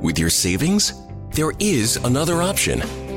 With your savings? There is another option.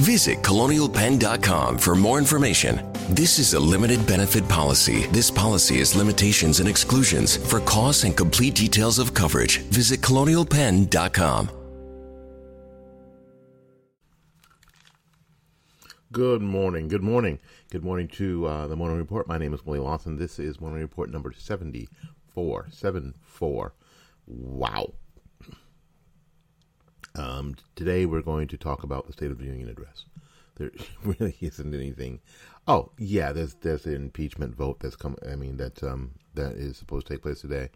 Visit colonialpenn.com for more information. This is a limited benefit policy. This policy has limitations and exclusions. For costs and complete details of coverage, visit colonialpenn.com. Good morning. Good morning. Good morning to uh, the Morning Report. My name is Willie Lawson. This is Morning Report number 74. 74. Wow. Um, today we're going to talk about the State of the Union address. There really isn't anything. Oh yeah, there's there's an impeachment vote that's come. I mean that um, that is supposed to take place today,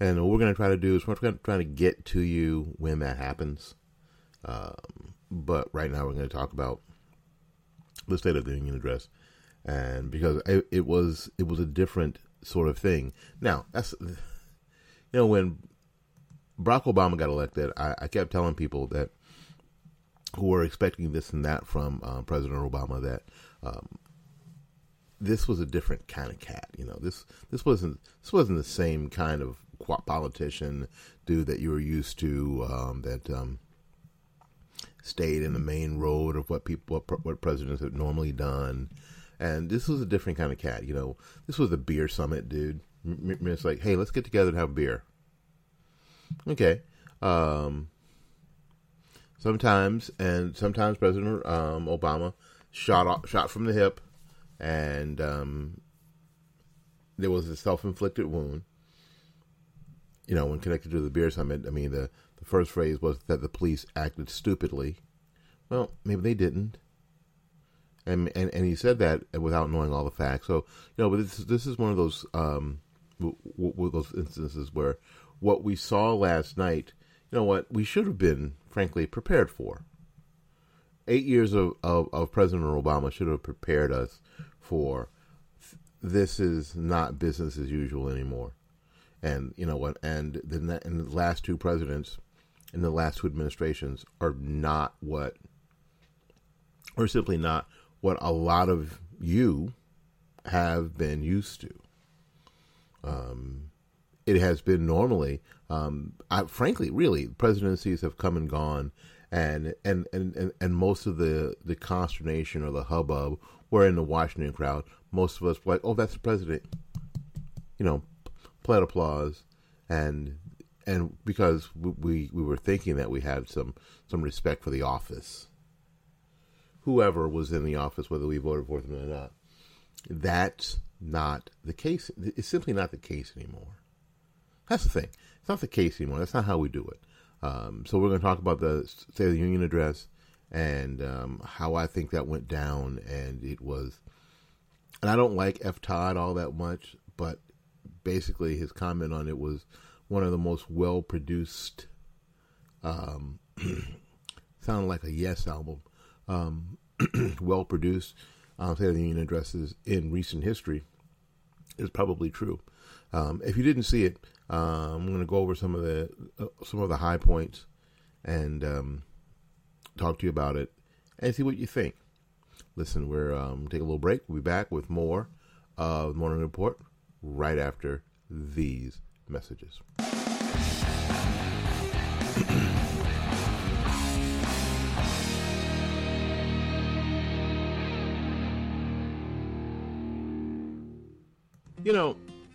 and what we're going to try to do is we're going to try to get to you when that happens. Um, but right now we're going to talk about the State of the Union address, and because it, it was it was a different sort of thing. Now that's you know when Barack Obama got elected, I, I, kept telling people that who were expecting this and that from um, President Obama that um, this was a different kind of cat. You know, this this wasn't this wasn't the same kind of politician dude that you were used to um, that um, stayed in the main road of what people what, what presidents have normally done. And this was a different kind of cat. You know, this was a beer summit, dude. It's like, hey, let's get together and have beer. Okay. Um, sometimes, and sometimes President um, Obama shot off, shot from the hip, and um, there was a self-inflicted wound. You know, when connected to the beer summit, I mean, the the first phrase was that the police acted stupidly. Well, maybe they didn't. And, and and he said that without knowing all the facts. So you know, but this this is one of those um, w- w- those instances where what we saw last night, you know what, we should have been, frankly, prepared for. Eight years of, of, of President Obama should have prepared us for this is not business as usual anymore. And you know what? And the, and the last two presidents and the last two administrations are not what, or simply not what a lot of you have been used to. Um, it has been normally. Um, I, frankly, really, presidencies have come and gone, and and, and, and, and most of the, the consternation or the hubbub were in the Washington crowd. Most of us were like, "Oh, that's the president," you know, plaid applause, and and because we we were thinking that we had some some respect for the office, whoever was in the office, whether we voted for them or not. That's not the case. It's simply not the case anymore. That's the thing. It's not the case anymore. That's not how we do it. Um, so we're going to talk about the State of the Union address and um, how I think that went down. And it was, and I don't like F. Todd all that much, but basically his comment on it was one of the most well produced, um, sounded like a Yes album, um, well produced uh, State of the Union addresses in recent history is probably true. Um, if you didn't see it, uh, I'm going to go over some of the uh, some of the high points and um, talk to you about it and see what you think. Listen, we're um, take a little break. We'll be back with more of the Morning Report right after these messages. You know,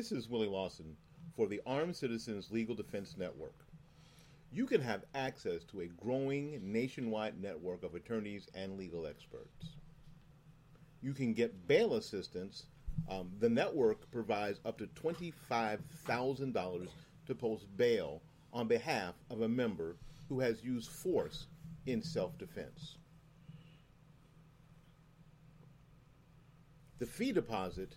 This is Willie Lawson for the Armed Citizens Legal Defense Network. You can have access to a growing nationwide network of attorneys and legal experts. You can get bail assistance. Um, the network provides up to $25,000 to post bail on behalf of a member who has used force in self defense. The fee deposit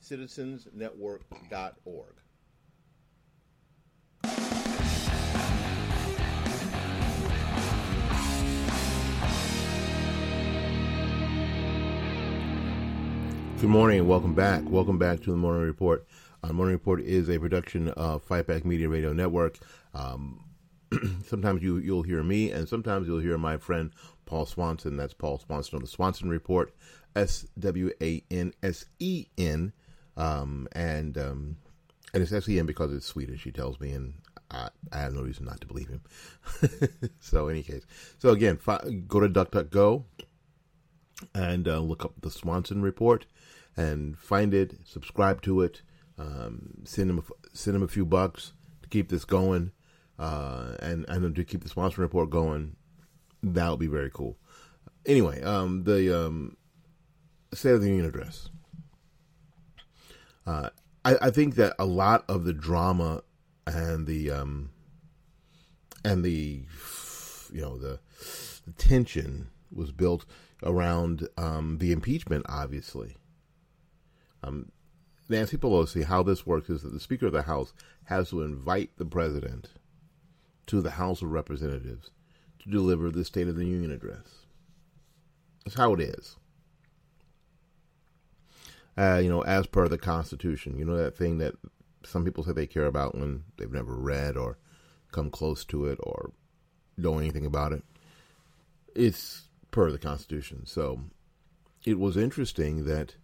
www.armedcitizensnetwork.org. Good morning and welcome back. Welcome back to the Morning Report. Uh, Morning Report is a production of Fightback Media Radio Network. Um, sometimes you you'll hear me, and sometimes you'll hear my friend Paul Swanson. That's Paul Swanson on the Swanson Report. S W A N S E N, um, and um, and it's S N because it's Swedish. He tells me, and I, I have no reason not to believe him. so, in any case, so again, fi- go to DuckDuckGo and uh, look up the Swanson Report and find it. Subscribe to it. Um, send him a, send him a few bucks to keep this going, uh, and and to keep the Swanson Report going. That would be very cool. Anyway, um, the um, State of the Union address. Uh, I, I, think that a lot of the drama and the um, and the you know the, the tension was built around um, the impeachment. Obviously, um, Nancy Pelosi. How this works is that the Speaker of the House has to invite the President to the House of Representatives to deliver the State of the Union address. That's how it is uh, you know, as per the Constitution. You know that thing that some people say they care about when they've never read or come close to it or know anything about it. It's per the Constitution. So it was interesting that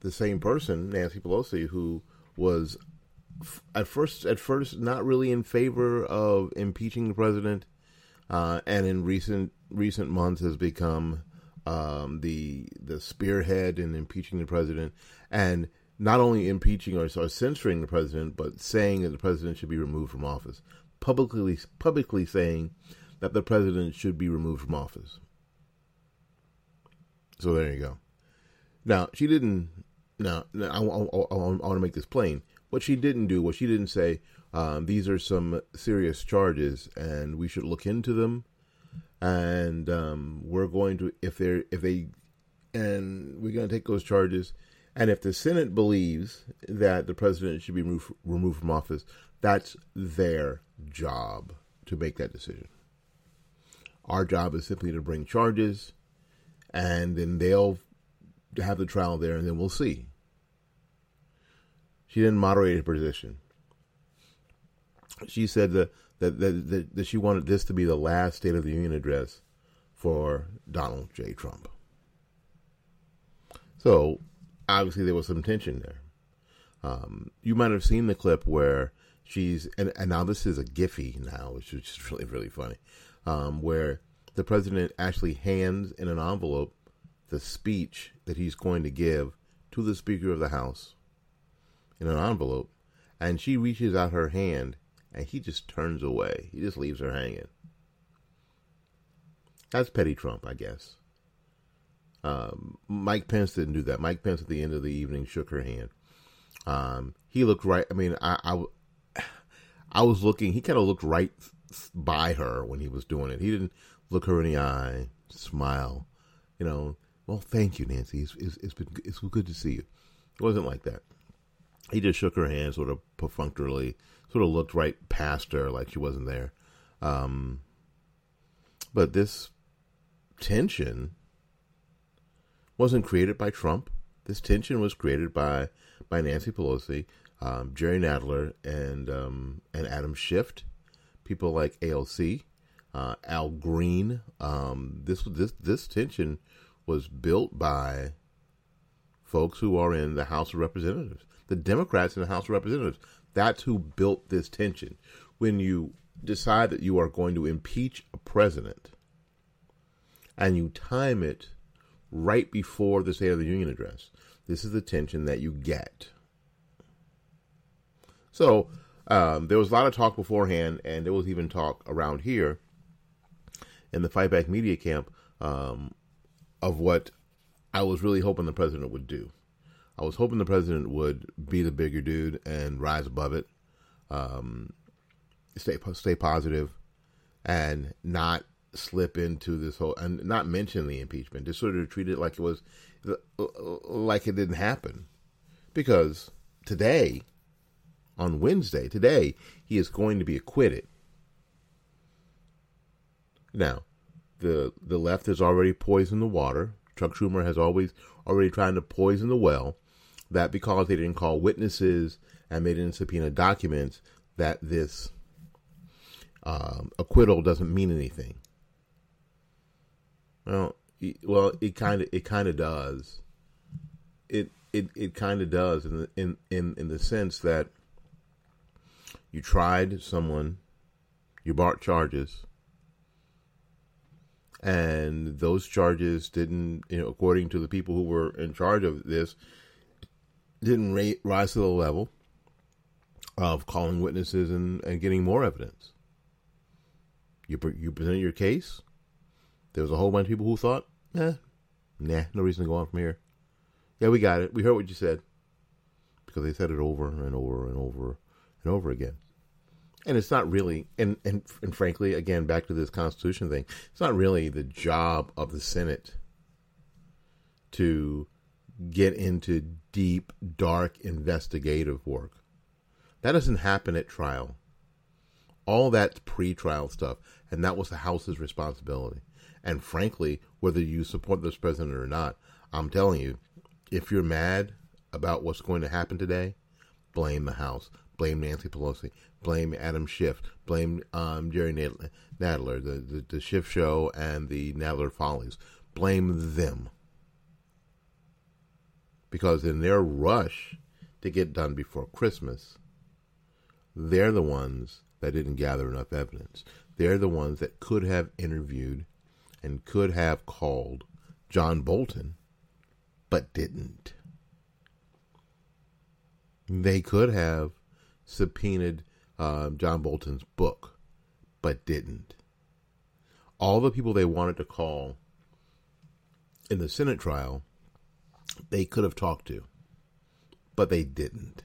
the same person, Nancy Pelosi, who was at first at first not really in favor of impeaching the president, uh, and in recent recent months has become um, the the spearhead in impeaching the president, and not only impeaching or, or censoring the president, but saying that the president should be removed from office. Publicly, publicly saying that the president should be removed from office. So there you go. Now she didn't. Now, I, I, I, I want to make this plain. What she didn't do was she didn't say um, these are some serious charges and we should look into them. And um, we're going to if they're if they and we're going to take those charges. And if the Senate believes that the president should be removed, removed from office, that's their job to make that decision. Our job is simply to bring charges, and then they'll have the trial there, and then we'll see. She didn't moderate her position. She said that, that, that, that she wanted this to be the last State of the Union address for Donald J. Trump. So obviously there was some tension there. Um, you might have seen the clip where she's and, and now this is a Giphy now, which is just really really funny, um, where the president actually hands in an envelope the speech that he's going to give to the Speaker of the House in an envelope, and she reaches out her hand and he just turns away. He just leaves her hanging. That's petty Trump, I guess. Um, Mike Pence didn't do that. Mike Pence at the end of the evening shook her hand. Um, he looked right. I mean, I, I, I was looking. He kind of looked right by her when he was doing it. He didn't look her in the eye, smile. You know, well, thank you, Nancy. It's, it's, it's been it's good to see you. It wasn't like that. He just shook her hand, sort of perfunctorily, sort of looked right past her, like she wasn't there. Um, but this tension wasn't created by Trump. This tension was created by by Nancy Pelosi, um, Jerry Nadler, and um, and Adam Schiff, people like AOC, uh, Al Green. Um, this this this tension was built by folks who are in the House of Representatives, the Democrats in the House of Representatives. That's who built this tension. When you decide that you are going to impeach a president, and you time it right before the State of the Union address. This is the tension that you get. So um, there was a lot of talk beforehand, and there was even talk around here in the Fight Back Media camp um, of what I was really hoping the president would do. I was hoping the president would be the bigger dude and rise above it, um, stay stay positive, and not slip into this whole and not mention the impeachment, just sort of treat it like it was like it didn't happen. Because today, on Wednesday, today, he is going to be acquitted. Now, the the left has already poisoned the water. Chuck Schumer has always already trying to poison the well. That because they didn't call witnesses and they didn't subpoena documents, that this um, acquittal doesn't mean anything. Well, well, it kind of it kind of does. It it it kind of does in the, in in in the sense that you tried someone, you brought charges, and those charges didn't, you know, according to the people who were in charge of this, didn't rise to the level of calling witnesses and, and getting more evidence. You you presented your case there was a whole bunch of people who thought, eh, nah, no reason to go on from here. Yeah, we got it. We heard what you said. Because they said it over and over and over and over again. And it's not really, and, and, and frankly, again, back to this Constitution thing, it's not really the job of the Senate to get into deep, dark investigative work. That doesn't happen at trial. All that's pre trial stuff, and that was the House's responsibility. And frankly, whether you support this president or not, I'm telling you, if you're mad about what's going to happen today, blame the House, blame Nancy Pelosi, blame Adam Schiff, blame um, Jerry Nadler, the, the, the Schiff Show and the Nadler Follies. Blame them. Because in their rush to get done before Christmas, they're the ones that didn't gather enough evidence. They're the ones that could have interviewed and could have called John Bolton, but didn't. They could have subpoenaed uh, John Bolton's book, but didn't. All the people they wanted to call in the Senate trial, they could have talked to, but they didn't.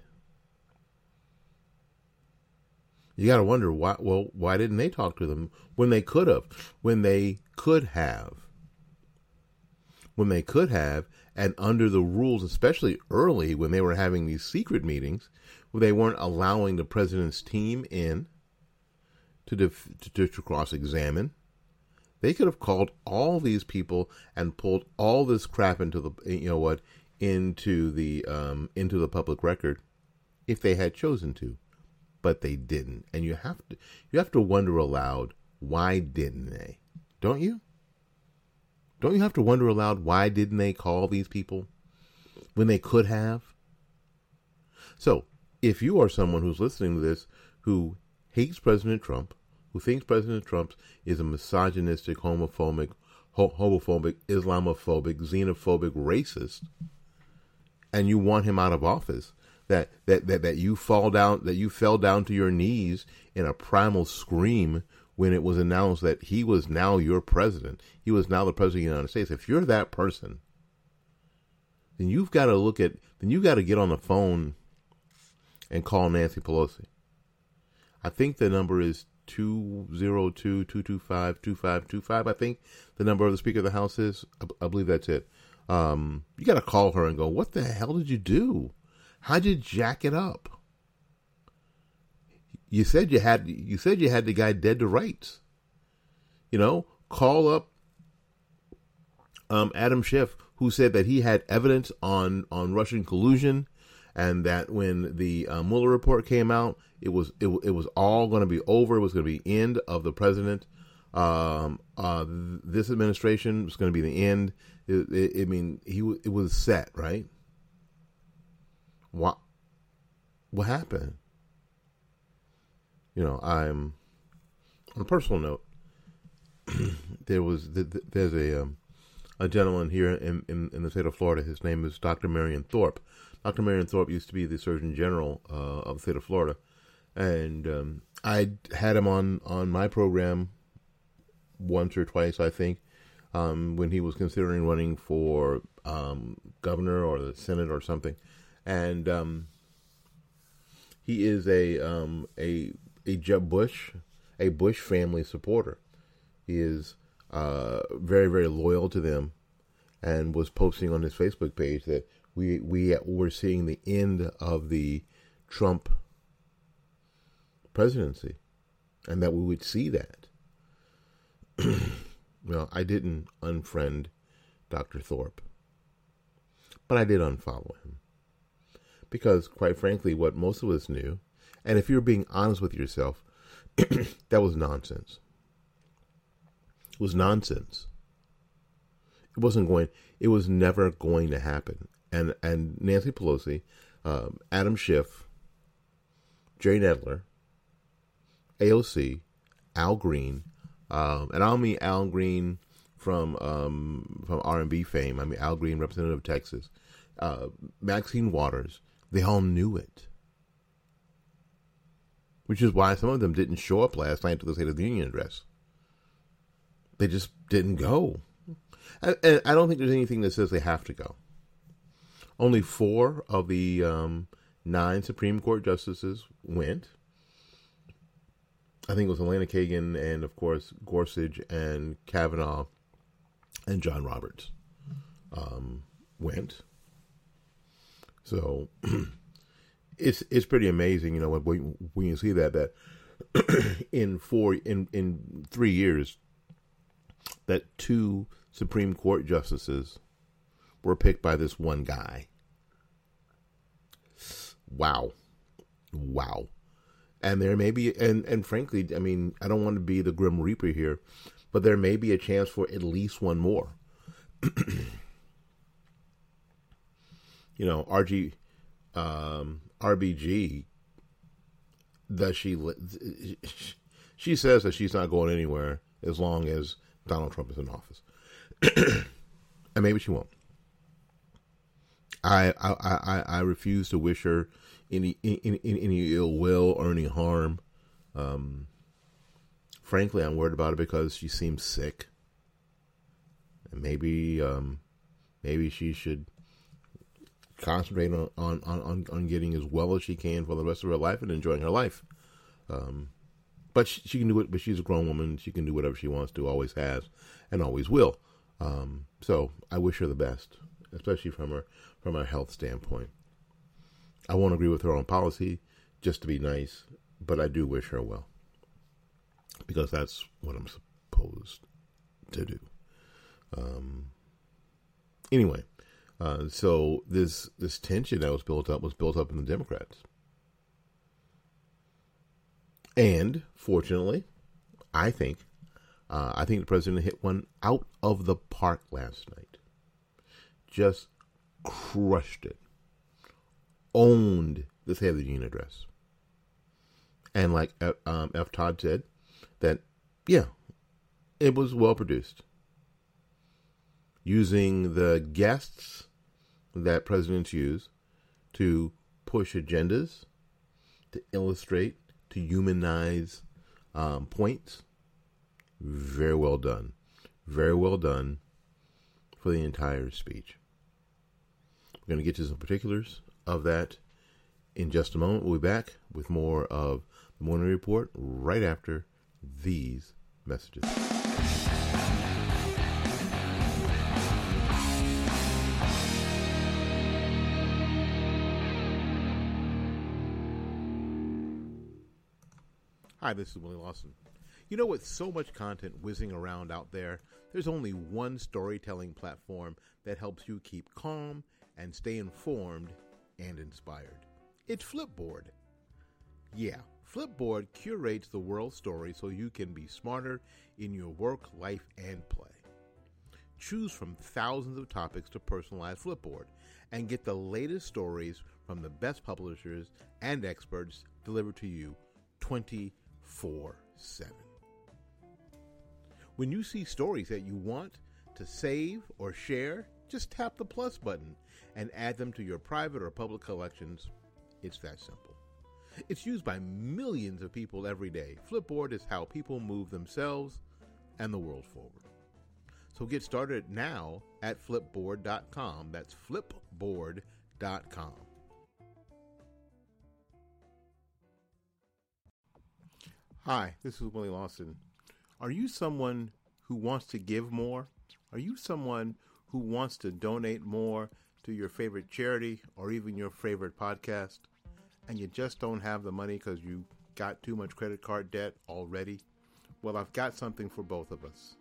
You got to wonder why. Well, why didn't they talk to them when they could have? When they could have. When they could have, and under the rules, especially early when they were having these secret meetings, where they weren't allowing the president's team in to def- to, to cross examine. They could have called all these people and pulled all this crap into the you know what into the um, into the public record if they had chosen to, but they didn't. And you have to you have to wonder aloud why didn't they? Don't you? Don't you have to wonder aloud why didn't they call these people when they could have? So, if you are someone who's listening to this who hates President Trump, who thinks President Trump is a misogynistic, homophobic, homophobic, Islamophobic, xenophobic racist, and you want him out of office, that, that, that, that you fall down that you fell down to your knees in a primal scream when it was announced that he was now your president. He was now the president of the United States. If you're that person, then you've got to look at then you've got to get on the phone and call Nancy Pelosi. I think the number is 202-225-2525. I think the number of the Speaker of the House is. I, I believe that's it. Um, you got to call her and go, what the hell did you do? How'd you jack it up? You said you had you said you had the guy dead to rights. You know, call up um, Adam Schiff, who said that he had evidence on on Russian collusion and that when the uh, Mueller report came out, it was it, it was all going to be over. It was going to be end of the president. Um, uh, this administration was going to be the end. It, it, I mean, he it was set, right? What what happened? You know, I'm on a personal note. there was there's a um, a gentleman here in, in, in the state of Florida. His name is Dr. Marion Thorpe. Dr. Marion Thorpe used to be the Surgeon General uh, of the state of Florida, and um, I had him on on my program once or twice, I think, um, when he was considering running for um, governor or the Senate or something, and um, he is a um, a a Jeb Bush, a Bush family supporter. He is uh, very very loyal to them, and was posting on his Facebook page that we we were seeing the end of the Trump presidency, and that we would see that. well, I didn't unfriend Dr. Thorpe, but I did unfollow him because, quite frankly, what most of us knew, and if you're being honest with yourself, that was nonsense. It was nonsense. It wasn't going. It was never going to happen and and Nancy Pelosi, um, Adam Schiff, Jerry Nadler, AOC, Al Green, um, and I don't mean Al Green from um, from R and B fame. I mean Al Green, representative of Texas, uh, Maxine Waters. They all knew it, which is why some of them didn't show up last night to the State of the Union address. They just didn't go, and, I don't think there's anything that says they have to go. Only four of the um, nine Supreme Court justices went. I think it was Elena Kagan and, of course, Gorsuch and Kavanaugh and John Roberts um, went. So it's it's pretty amazing, you know, when when you see that that in four in in three years that two Supreme Court justices were picked by this one guy. Wow. Wow. And there may be and and frankly, I mean, I don't want to be the grim reaper here, but there may be a chance for at least one more. you know, RG um, RBG does she she says that she's not going anywhere as long as Donald Trump is in office. and maybe she won't. I I I, I refuse to wish her any, any any ill will or any harm. Um, frankly, I'm worried about it because she seems sick, and maybe um, maybe she should concentrate on, on, on, on getting as well as she can for the rest of her life and enjoying her life. Um, but she, she, can do it. But she's a grown woman. She can do whatever she wants to. Always has, and always will. Um, so I wish her the best, especially from her from a health standpoint. I won't agree with her on policy, just to be nice, but I do wish her well because that's what I'm supposed to do. Um, anyway, uh, so this this tension that was built up was built up in the Democrats, and fortunately, I think uh, I think the president hit one out of the park last night. Just crushed it, owned the State of the Union address, and like uh, um, F. Todd said, that yeah, it was well produced using the guests that presidents use to push agendas, to illustrate, to humanize um, points. Very well done. Very well done for the entire speech. We're going to get to some particulars of that in just a moment. We'll be back with more of the morning report right after these messages. Hi, this is Willie Lawson. You know, with so much content whizzing around out there, there's only one storytelling platform that helps you keep calm and stay informed and inspired. It's Flipboard. Yeah, Flipboard curates the world story so you can be smarter in your work, life, and play. Choose from thousands of topics to personalize Flipboard and get the latest stories from the best publishers and experts delivered to you 24 7. When you see stories that you want to save or share, just tap the plus button and add them to your private or public collections. It's that simple. It's used by millions of people every day. Flipboard is how people move themselves and the world forward. So get started now at flipboard.com. That's flipboard.com. Hi, this is Willie Lawson. Are you someone who wants to give more? Are you someone who wants to donate more to your favorite charity or even your favorite podcast, and you just don't have the money because you got too much credit card debt already? Well, I've got something for both of us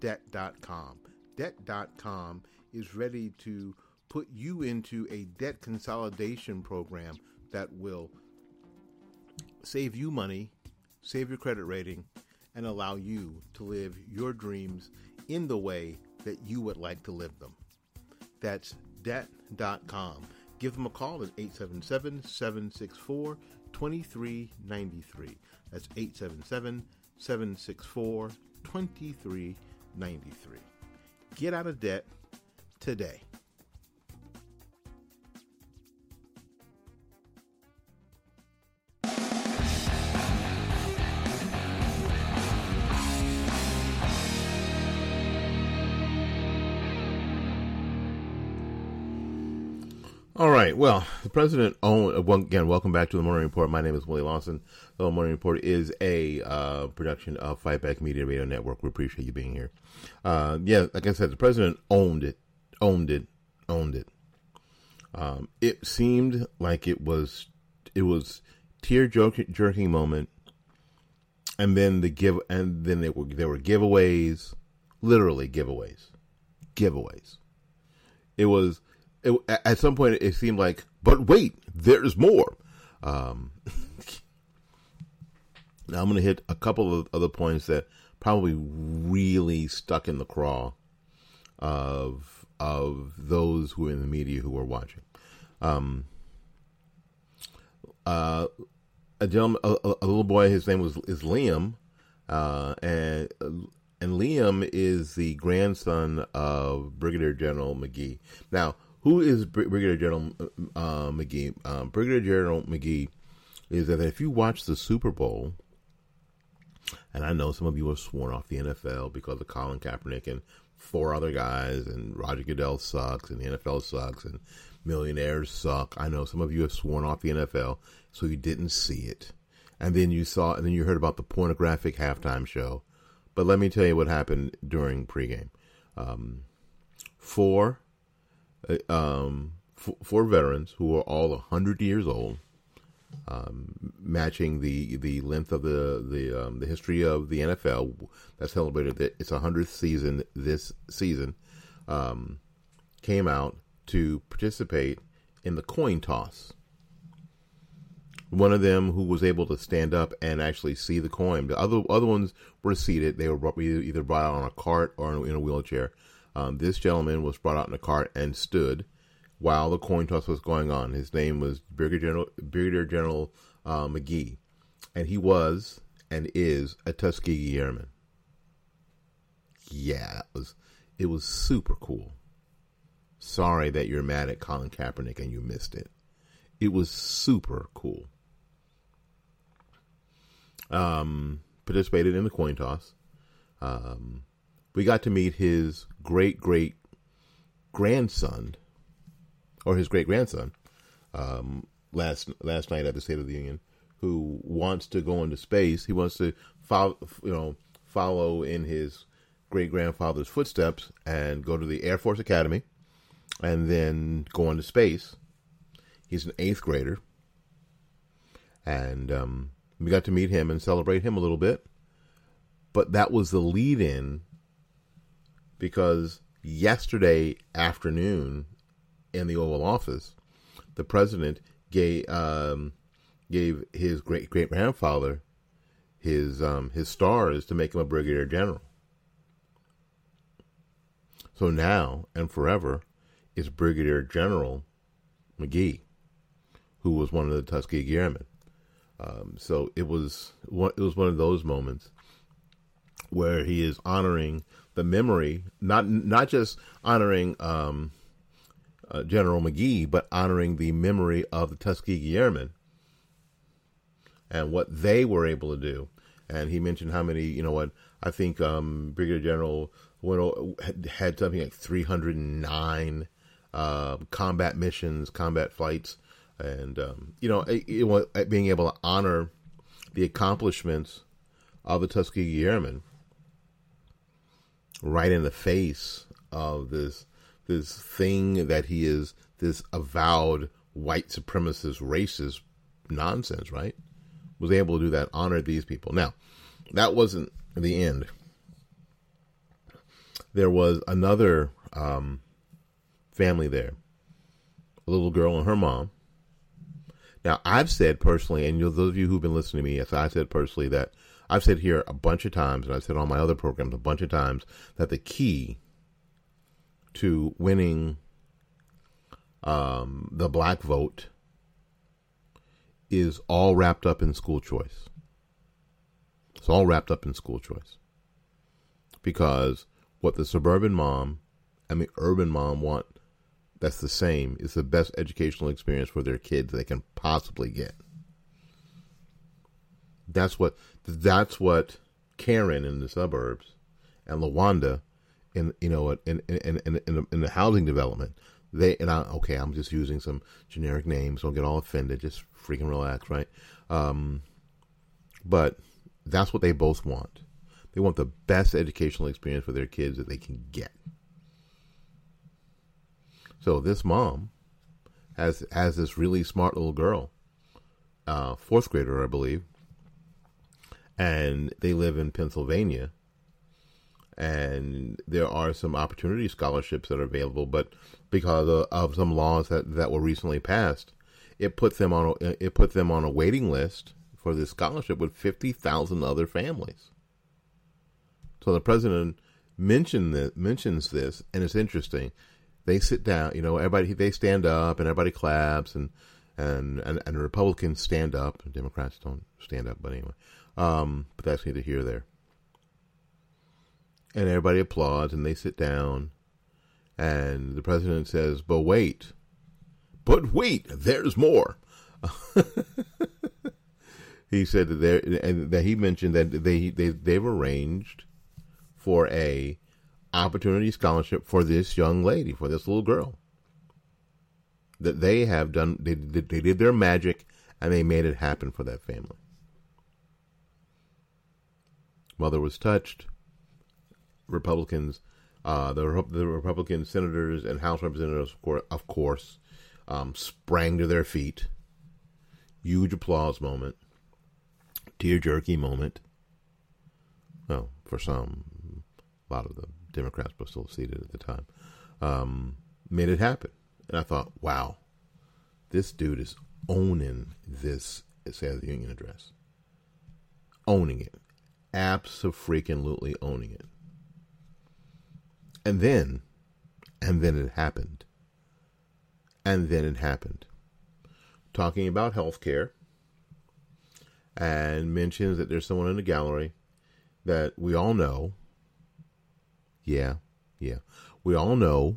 Debt.com. Debt.com is ready to put you into a debt consolidation program that will save you money save your credit rating, and allow you to live your dreams in the way that you would like to live them. That's debt.com. Give them a call at 877 764 2393. That's 877 764 2393. Get out of debt today. Right. Well, the president owned, uh, again, welcome back to the Morning Report. My name is Willie Lawson. The Morning Report is a uh, production of Fightback Media Radio Network. We appreciate you being here. Uh, yeah, like I said, the president owned it, owned it, owned it. Um, it seemed like it was, it was tear jerking moment. And then the give, and then were, there were giveaways, literally giveaways, giveaways. It was, it, at some point it seemed like, but wait, there's more. Um, now I'm going to hit a couple of other points that probably really stuck in the craw of of those who are in the media who are watching. Um, uh, a gentleman, a, a, little boy, his name was is Liam, uh, and and Liam is the grandson of Brigadier General McGee. Now, who is Brigadier General uh, McGee? Um, Brigadier General McGee is that if you watch the Super Bowl, and I know some of you have sworn off the NFL because of Colin Kaepernick and four other guys, and Roger Goodell sucks, and the NFL sucks, and millionaires suck. I know some of you have sworn off the NFL, so you didn't see it. and then you saw, and then you heard about the pornographic halftime show. But let me tell you what happened during pregame. Um, four, uh, um, f- four veterans who are all hundred years old, um, matching the the length of the the um, the history of the NFL that celebrated that its hundredth season this season, um, came out to participate in the coin toss. One of them who was able to stand up and actually see the coin. The other other ones were seated. They were either brought on a cart or in a wheelchair. Um, this gentleman was brought out in a cart and stood while the coin toss was going on. His name was Brigadier General, Brigadier General uh, McGee, and he was and is a Tuskegee Airman. Yeah, it was it was super cool. Sorry that you're mad at Colin Kaepernick and you missed it. It was super cool um, participated in the coin toss. Um, we got to meet his great great grandson, or his great grandson, um, last last night at the State of the Union, who wants to go into space. He wants to follow, you know, follow in his great grandfather's footsteps and go to the Air Force Academy, and then go into space. He's an eighth grader, and um, we got to meet him and celebrate him a little bit. But that was the lead in because yesterday afternoon in the Oval Office, the president gave um, gave his great great grandfather his um, his stars to make him a brigadier general. So now and forever is Brigadier General McGee, who was one of the Tuskegee Airmen. Um, so it was it was one of those moments where he is honoring the memory, not not just honoring um, uh, General McGee, but honoring the memory of the Tuskegee Airmen and what they were able to do. And he mentioned how many, you know, what I think um, Brigadier General had something like 309 uh, combat missions, combat flights and um, you know, it, it, being able to honor the accomplishments of the Tuskegee Airmen right in the face of this this thing that he is this avowed white supremacist racist nonsense, right? Was able to do that, honor these people. Now, that wasn't the end. There was another um, family there, a little girl and her mom, now, I've said personally, and those of you who've been listening to me, yes, I said personally that I've said here a bunch of times, and I've said on my other programs a bunch of times, that the key to winning um, the black vote is all wrapped up in school choice. It's all wrapped up in school choice. Because what the suburban mom and the urban mom want that's the same. It's the best educational experience for their kids they can possibly get. That's what that's what Karen in the suburbs and Lawanda in you know in in in, in, in the housing development they and I okay I'm just using some generic names don't get all offended just freaking relax right? Um, but that's what they both want. They want the best educational experience for their kids that they can get. So this mom has has this really smart little girl, uh, fourth grader, I believe, and they live in Pennsylvania. And there are some opportunity scholarships that are available, but because of, of some laws that, that were recently passed, it put them on a, it put them on a waiting list for this scholarship with fifty thousand other families. So the president mentioned that, mentions this, and it's interesting they sit down. You know, everybody they stand up and everybody claps and and and, and Republicans stand up. Democrats don't stand up, but anyway, um, but that's neither here nor there. And everybody applauds and they sit down, and the president says, "But wait, but wait, there's more." he said that there and that he mentioned that they they they've arranged for a opportunity scholarship for this young lady, for this little girl. That they have done, they, they did their magic and they made it happen for that family. mother was touched. Republicans, uh, the the Republican senators and House representatives, of course, of course um, sprang to their feet. Huge applause moment, tear jerky moment. Well, for some, a lot of the Democrats were still seated at the time. Um, made it happen, and I thought, wow, this dude is owning this the Union address, owning it, absolutely owning it. And then, and then it happened. And then it happened. Talking about health care and mentions that there's someone in the gallery that we all know. Yeah, yeah. We all know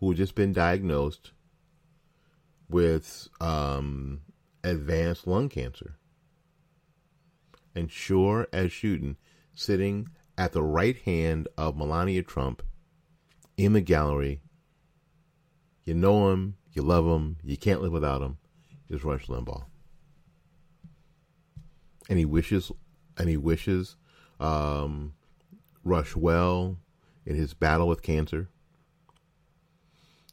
who had just been diagnosed with um, advanced lung cancer. And sure as shooting, sitting at the right hand of Melania Trump in the gallery. You know him, you love him, you can't live without him. Is Rush Limbaugh, and he wishes, and he wishes um, Rush well in his battle with cancer.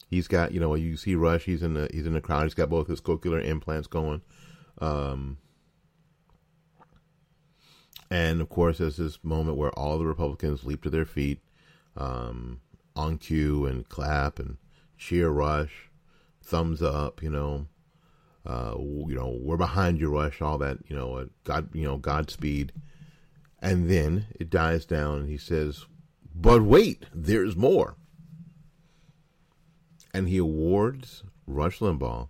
He's got, you know, you see Rush. He's in the he's in the crowd. He's got both his cochlear implants going. Um, and of course, there's this moment where all the Republicans leap to their feet um, on cue and clap and cheer Rush, thumbs up, you know, uh, you know, we're behind you, Rush, all that, you know, uh, God, you know, Godspeed. And then it dies down, and he says, "But wait, there's more." And he awards Rush Limbaugh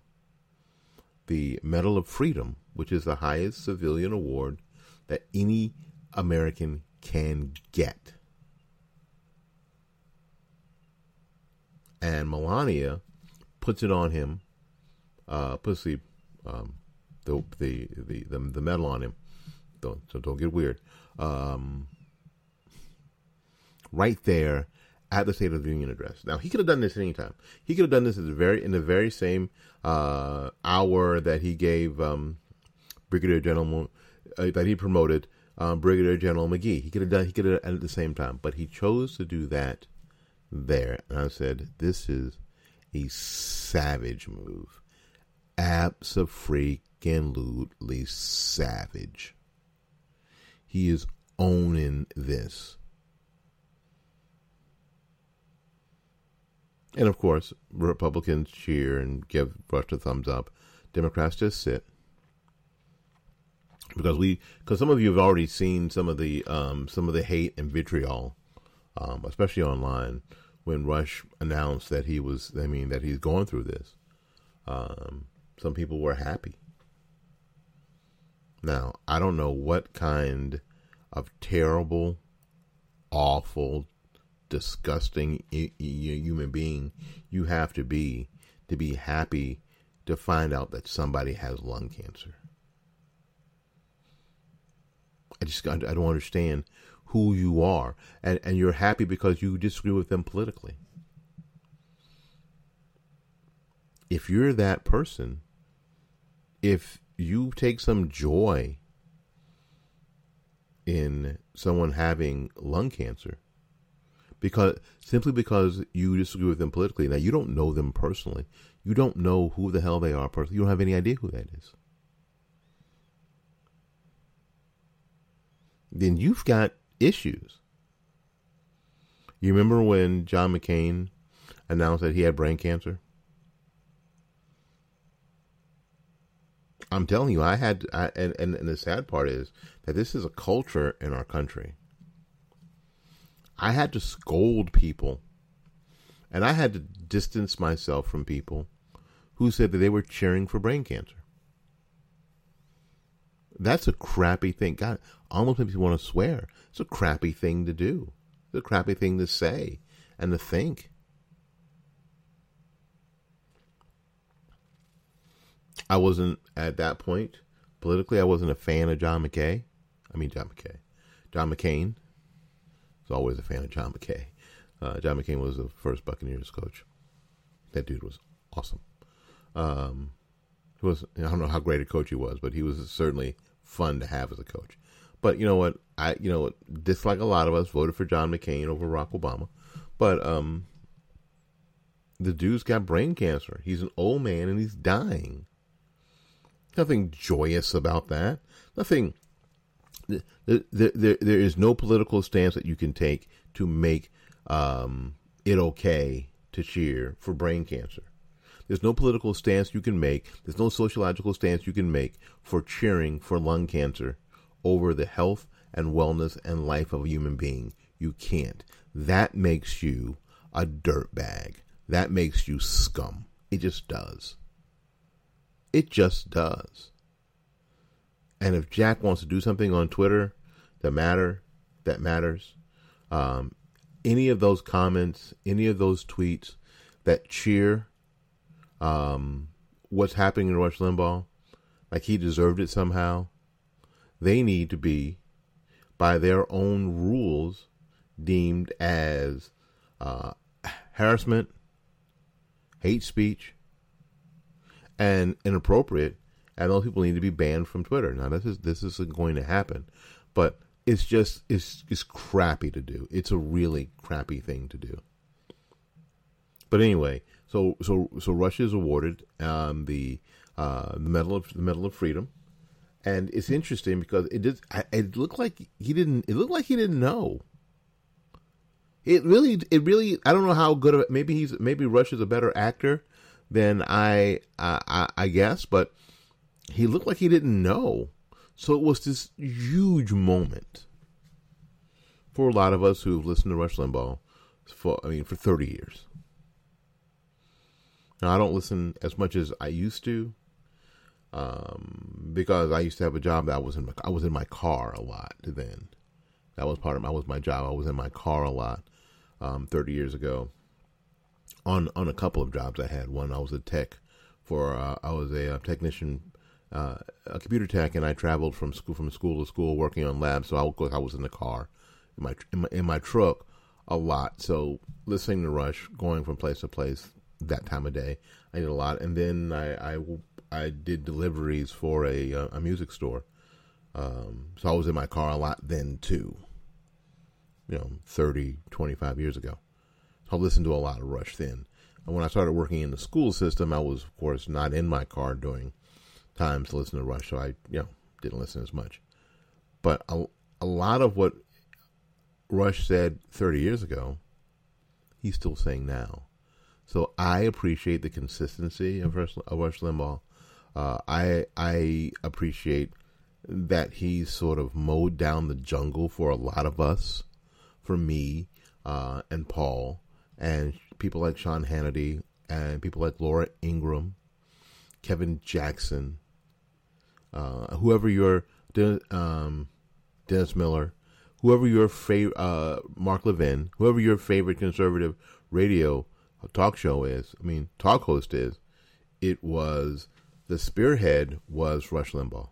the Medal of Freedom, which is the highest civilian award that any American can get. And Melania puts it on him, uh, puts the, um, the, the, the, the, medal on him. Don't, so don't get weird. Um, right there at the State of the Union address. Now he could have done this anytime. He could have done this at the very in the very same uh, hour that he gave um, Brigadier General uh, that he promoted um, Brigadier General McGee. He could have done. He could have done it at the same time, but he chose to do that there. And I said, this is a savage move, absolutely savage. He is owning this. And of course, Republicans cheer and give Rush a thumbs up. Democrats just sit because we because some of you have already seen some of the um, some of the hate and vitriol, um, especially online, when Rush announced that he was I mean that he's going through this. Um, some people were happy. Now I don't know what kind of terrible, awful, disgusting human being you have to be to be happy to find out that somebody has lung cancer. I just I don't understand who you are, and and you're happy because you disagree with them politically. If you're that person, if you take some joy in someone having lung cancer, because simply because you disagree with them politically, now you don't know them personally, you don't know who the hell they are personally, you don't have any idea who that is. then you've got issues. You remember when John McCain announced that he had brain cancer? I'm telling you, I had, I, and, and, and the sad part is that this is a culture in our country. I had to scold people, and I had to distance myself from people who said that they were cheering for brain cancer. That's a crappy thing. God, almost makes you want to swear. It's a crappy thing to do. It's a crappy thing to say and to think. I wasn't at that point politically. I wasn't a fan of John McKay. I mean John McKay, John McCain. Was always a fan of John McKay. Uh, John McCain was the first Buccaneers coach. That dude was awesome. Um, he was I don't know how great a coach he was, but he was certainly fun to have as a coach. But you know what? I you know just like a lot of us voted for John McCain over Barack Obama, but um, the dude's got brain cancer. He's an old man and he's dying. Nothing joyous about that. Nothing. There, there, there, is no political stance that you can take to make um, it okay to cheer for brain cancer. There's no political stance you can make. There's no sociological stance you can make for cheering for lung cancer over the health and wellness and life of a human being. You can't. That makes you a dirtbag. That makes you scum. It just does. It just does. And if Jack wants to do something on Twitter that matter, that matters, um, any of those comments, any of those tweets that cheer um, what's happening in Rush Limbaugh, like he deserved it somehow, they need to be, by their own rules, deemed as uh, harassment, hate speech, and inappropriate, and those people need to be banned from Twitter. Now, this is this isn't going to happen, but it's just it's it's crappy to do. It's a really crappy thing to do. But anyway, so so so Russia is awarded um, the uh, the medal of the Medal of Freedom, and it's interesting because it did. It looked like he didn't. It looked like he didn't know. It really, it really. I don't know how good of. Maybe he's maybe Russia's a better actor than I, I, I guess, but he looked like he didn't know. So it was this huge moment for a lot of us who've listened to Rush Limbaugh for, I mean, for 30 years. Now, I don't listen as much as I used to um, because I used to have a job that I was in. My, I was in my car a lot then. That was part of my was my job. I was in my car a lot um, 30 years ago on on a couple of jobs I had. One I was a tech for uh, I was a, a uh, technician, uh, a computer tech, and I traveled from school from school to school working on labs. So I, I was in the car, in my, in my in my truck a lot. So listening to Rush, going from place to place that time of day, I did a lot. And then I I, I did deliveries for a uh, a music store. Um, so I was in my car a lot then too. You know, 30, 25 years ago. So I listened to a lot of Rush then. And when I started working in the school system, I was, of course, not in my car during times to listen to Rush, so I, you know, didn't listen as much. But a, a lot of what Rush said 30 years ago, he's still saying now. So I appreciate the consistency of Rush, of Rush Limbaugh. Uh, I I appreciate that he's sort of mowed down the jungle for a lot of us, for me uh, and Paul, and people like Sean Hannity and people like Laura Ingraham, Kevin Jackson, uh, whoever your um, Dennis Miller, whoever your favorite uh, Mark Levin, whoever your favorite conservative radio talk show is. I mean, talk host is. It was the spearhead was Rush Limbaugh.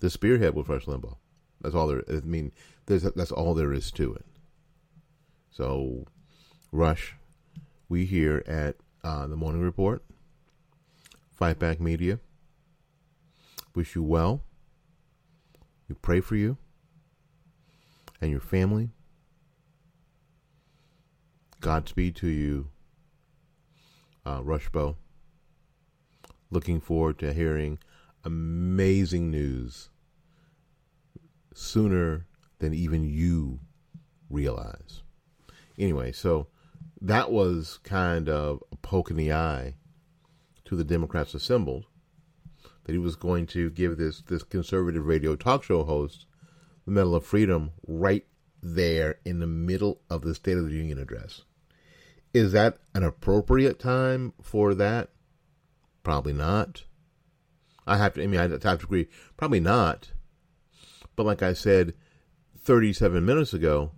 The spearhead was Rush Limbaugh. That's all there. I mean, that's all there is to it. So, Rush, we here at uh, the Morning Report, Fight Back Media, wish you well. We pray for you and your family. Godspeed to you, uh, Rushbo. Looking forward to hearing amazing news sooner than even you realize. Anyway, so that was kind of a poke in the eye to the Democrats assembled that he was going to give this this conservative radio talk show host the Medal of Freedom right there in the middle of the State of the Union address. Is that an appropriate time for that? Probably not. I have to. I mean, I have to agree. Probably not. But like I said, 37 minutes ago,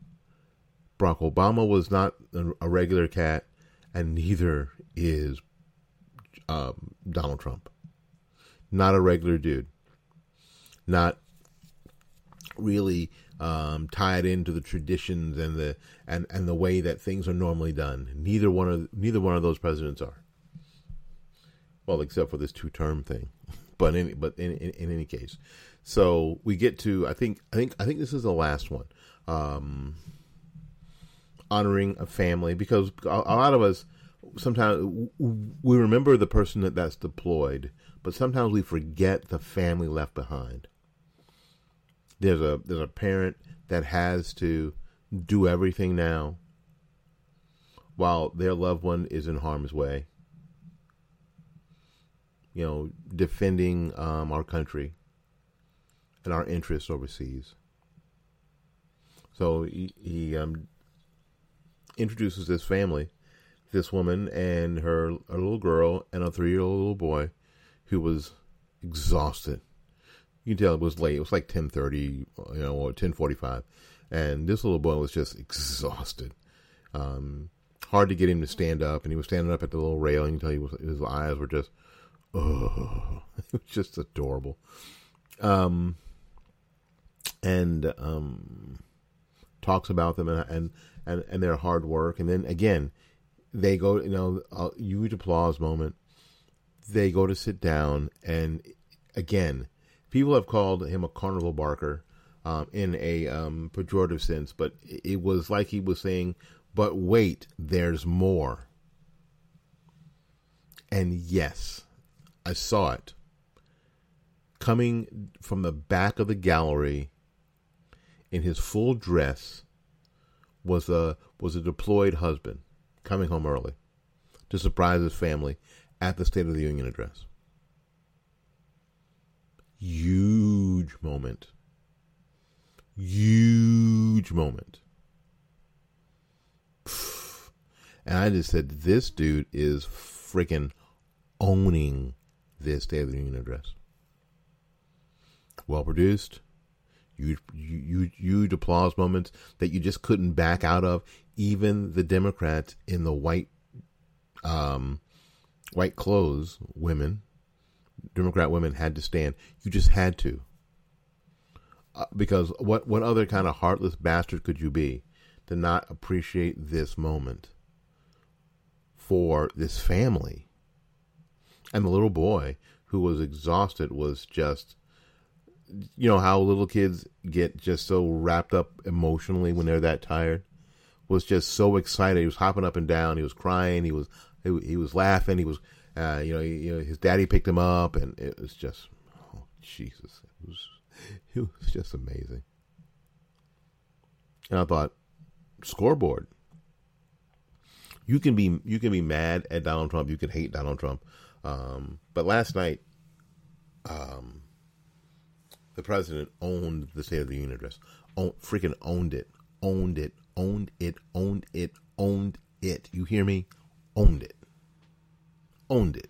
Barack Obama was not a regular cat, and neither is um, Donald Trump. Not a regular dude. Not really um, tied into the traditions and the and, and the way that things are normally done. Neither one of neither one of those presidents are. Well, except for this two term thing. but in but in, in, in any case, so we get to I think I think I think this is the last one. Um, honoring a family because a, a lot of us sometimes we remember the person that that's deployed, but sometimes we forget the family left behind. There's a there's a parent that has to do everything now while their loved one is in harm's way. You know, defending um, our country and our interests overseas. So he, he um, introduces this family, this woman and her a little girl and a three year old little boy, who was exhausted. You can tell it was late. It was like ten thirty, you know, or ten forty five, and this little boy was just exhausted. Um, hard to get him to stand up, and he was standing up at the little railing until he was, his eyes were just, oh, it was just adorable. Um, and um, talks about them and, and and and their hard work, and then again, they go, you know, a huge applause moment. They go to sit down, and again, people have called him a carnival barker um, in a um, pejorative sense, but it was like he was saying, "But wait, there's more." And yes, I saw it coming from the back of the gallery in his full dress was a was a deployed husband coming home early to surprise his family at the State of the Union address. Huge moment. Huge moment. And I just said, this dude is freaking owning this State of the Union address. Well produced, huge, you you applause moments that you just couldn't back out of. Even the Democrats in the white um, white clothes, women, Democrat women had to stand. You just had to. Uh, because what what other kind of heartless bastard could you be to not appreciate this moment for this family? And the little boy who was exhausted was just you know how little kids get just so wrapped up emotionally when they're that tired was just so excited he was hopping up and down he was crying he was he, he was laughing he was uh, you know he, you know his daddy picked him up and it was just oh jesus it was it was just amazing and i thought scoreboard you can be you can be mad at donald trump you can hate donald trump um, but last night um, the president owned the State of the Union address. Own, freaking owned it. Owned it. Owned it. Owned it. Owned it. You hear me? Owned it. Owned it.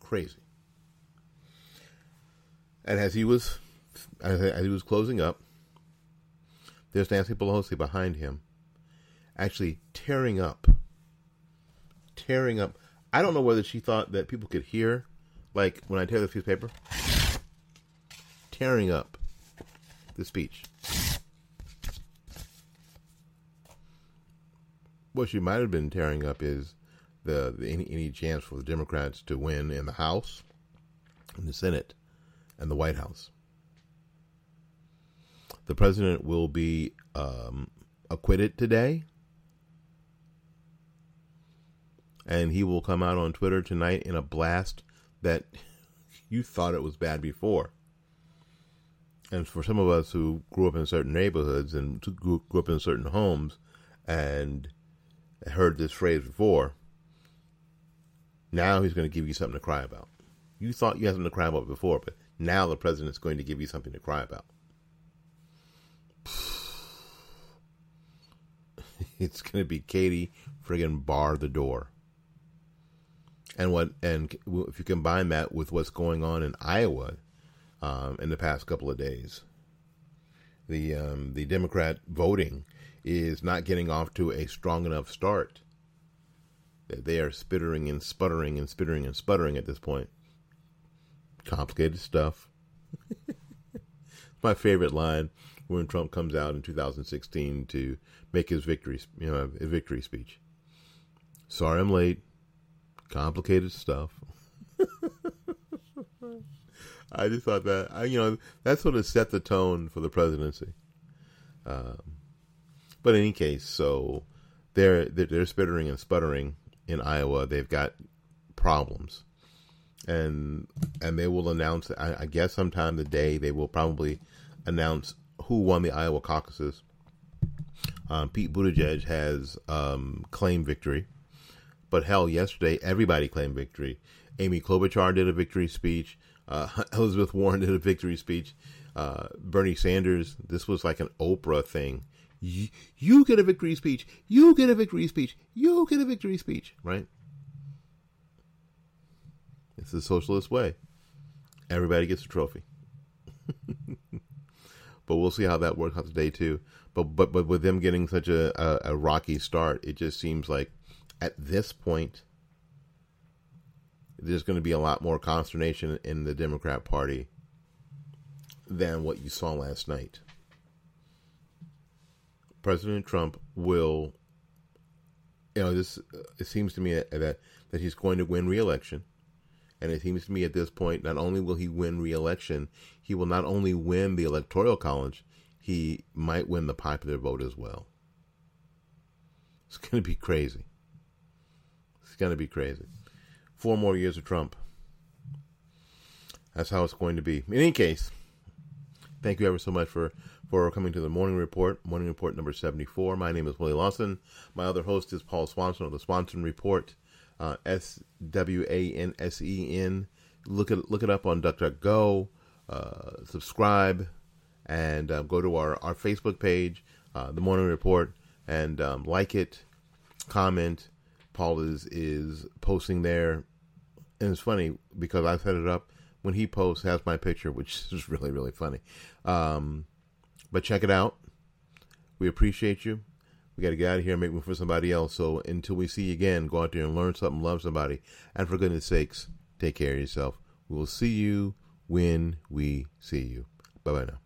Crazy. And as he was, as he was closing up, there's Nancy Pelosi behind him, actually tearing up, tearing up. I don't know whether she thought that people could hear like when I tear this piece of paper, tearing up the speech. What she might have been tearing up is the, the any, any chance for the Democrats to win in the House, in the Senate, and the White House. The president will be um, acquitted today, and he will come out on Twitter tonight in a blast that you thought it was bad before. And for some of us who grew up in certain neighborhoods and grew, up in certain homes and heard this phrase before, now he's going to give you something to cry about. You thought you had something to cry about before, but now the president's going to give you something to cry about. It's going to be Katie friggin' bar the door and what and if you combine that with what's going on in Iowa um, in the past couple of days, the um, the Democrat voting is not getting off to a strong enough start. That they are spittering and sputtering and spittering and sputtering at this point. Complicated stuff. My favorite line when Trump comes out in 2016 to make his victory, you know, a victory speech. Sorry I'm late complicated stuff. I just thought that I, you know that sort of set the tone for the presidency. Um, but in any case, so they're they're, they're spittering and sputtering in Iowa. They've got problems, and and they will announce. I, I guess sometime the day they will probably announce who won the Iowa caucuses. Um, Pete Buttigieg has um, claimed victory, but hell, yesterday everybody claimed victory. Amy Klobuchar did a victory speech. Uh, Elizabeth Warren did a victory speech. Uh, Bernie Sanders, this was like an Oprah thing. You, get a victory speech. You get a victory speech. You get a victory speech. Right? It's the socialist way. Everybody gets a trophy. but we'll see how that works out today too. But but but with them getting such a, a, a rocky start, it just seems like at this point there's going to be a lot more consternation in the Democrat Party than what you saw last night. President Trump will, you know, this. Uh, it seems to me uh, that that he's going to win re-election, and it seems to me at this point, not only will he win re-election, he will not only win the electoral college, he might win the popular vote as well. It's going to be crazy. It's going to be crazy four more years of Trump. That's how it's going to be. In any case, thank you ever so much for, for coming to the Morning Report, Morning Report number 74. My name is Willie Lawson. My other host is Paul Swansen of the Swansen Report, uh, S W A N S E N. Look it, look it up on DuckDuckGo, uh, subscribe, and uh, go to our, our Facebook page, uh, The Morning Report, and um, like it, comment, Paul is is posting there, and it's funny because I set it up. When he posts, has my picture, which is really really funny. Um, but check it out. We appreciate you. We got to get out of here and make room for somebody else. So until we see you again, go out there and learn something, love somebody, and for goodness sakes, take care of yourself. We will see you when we see you. Bye bye now.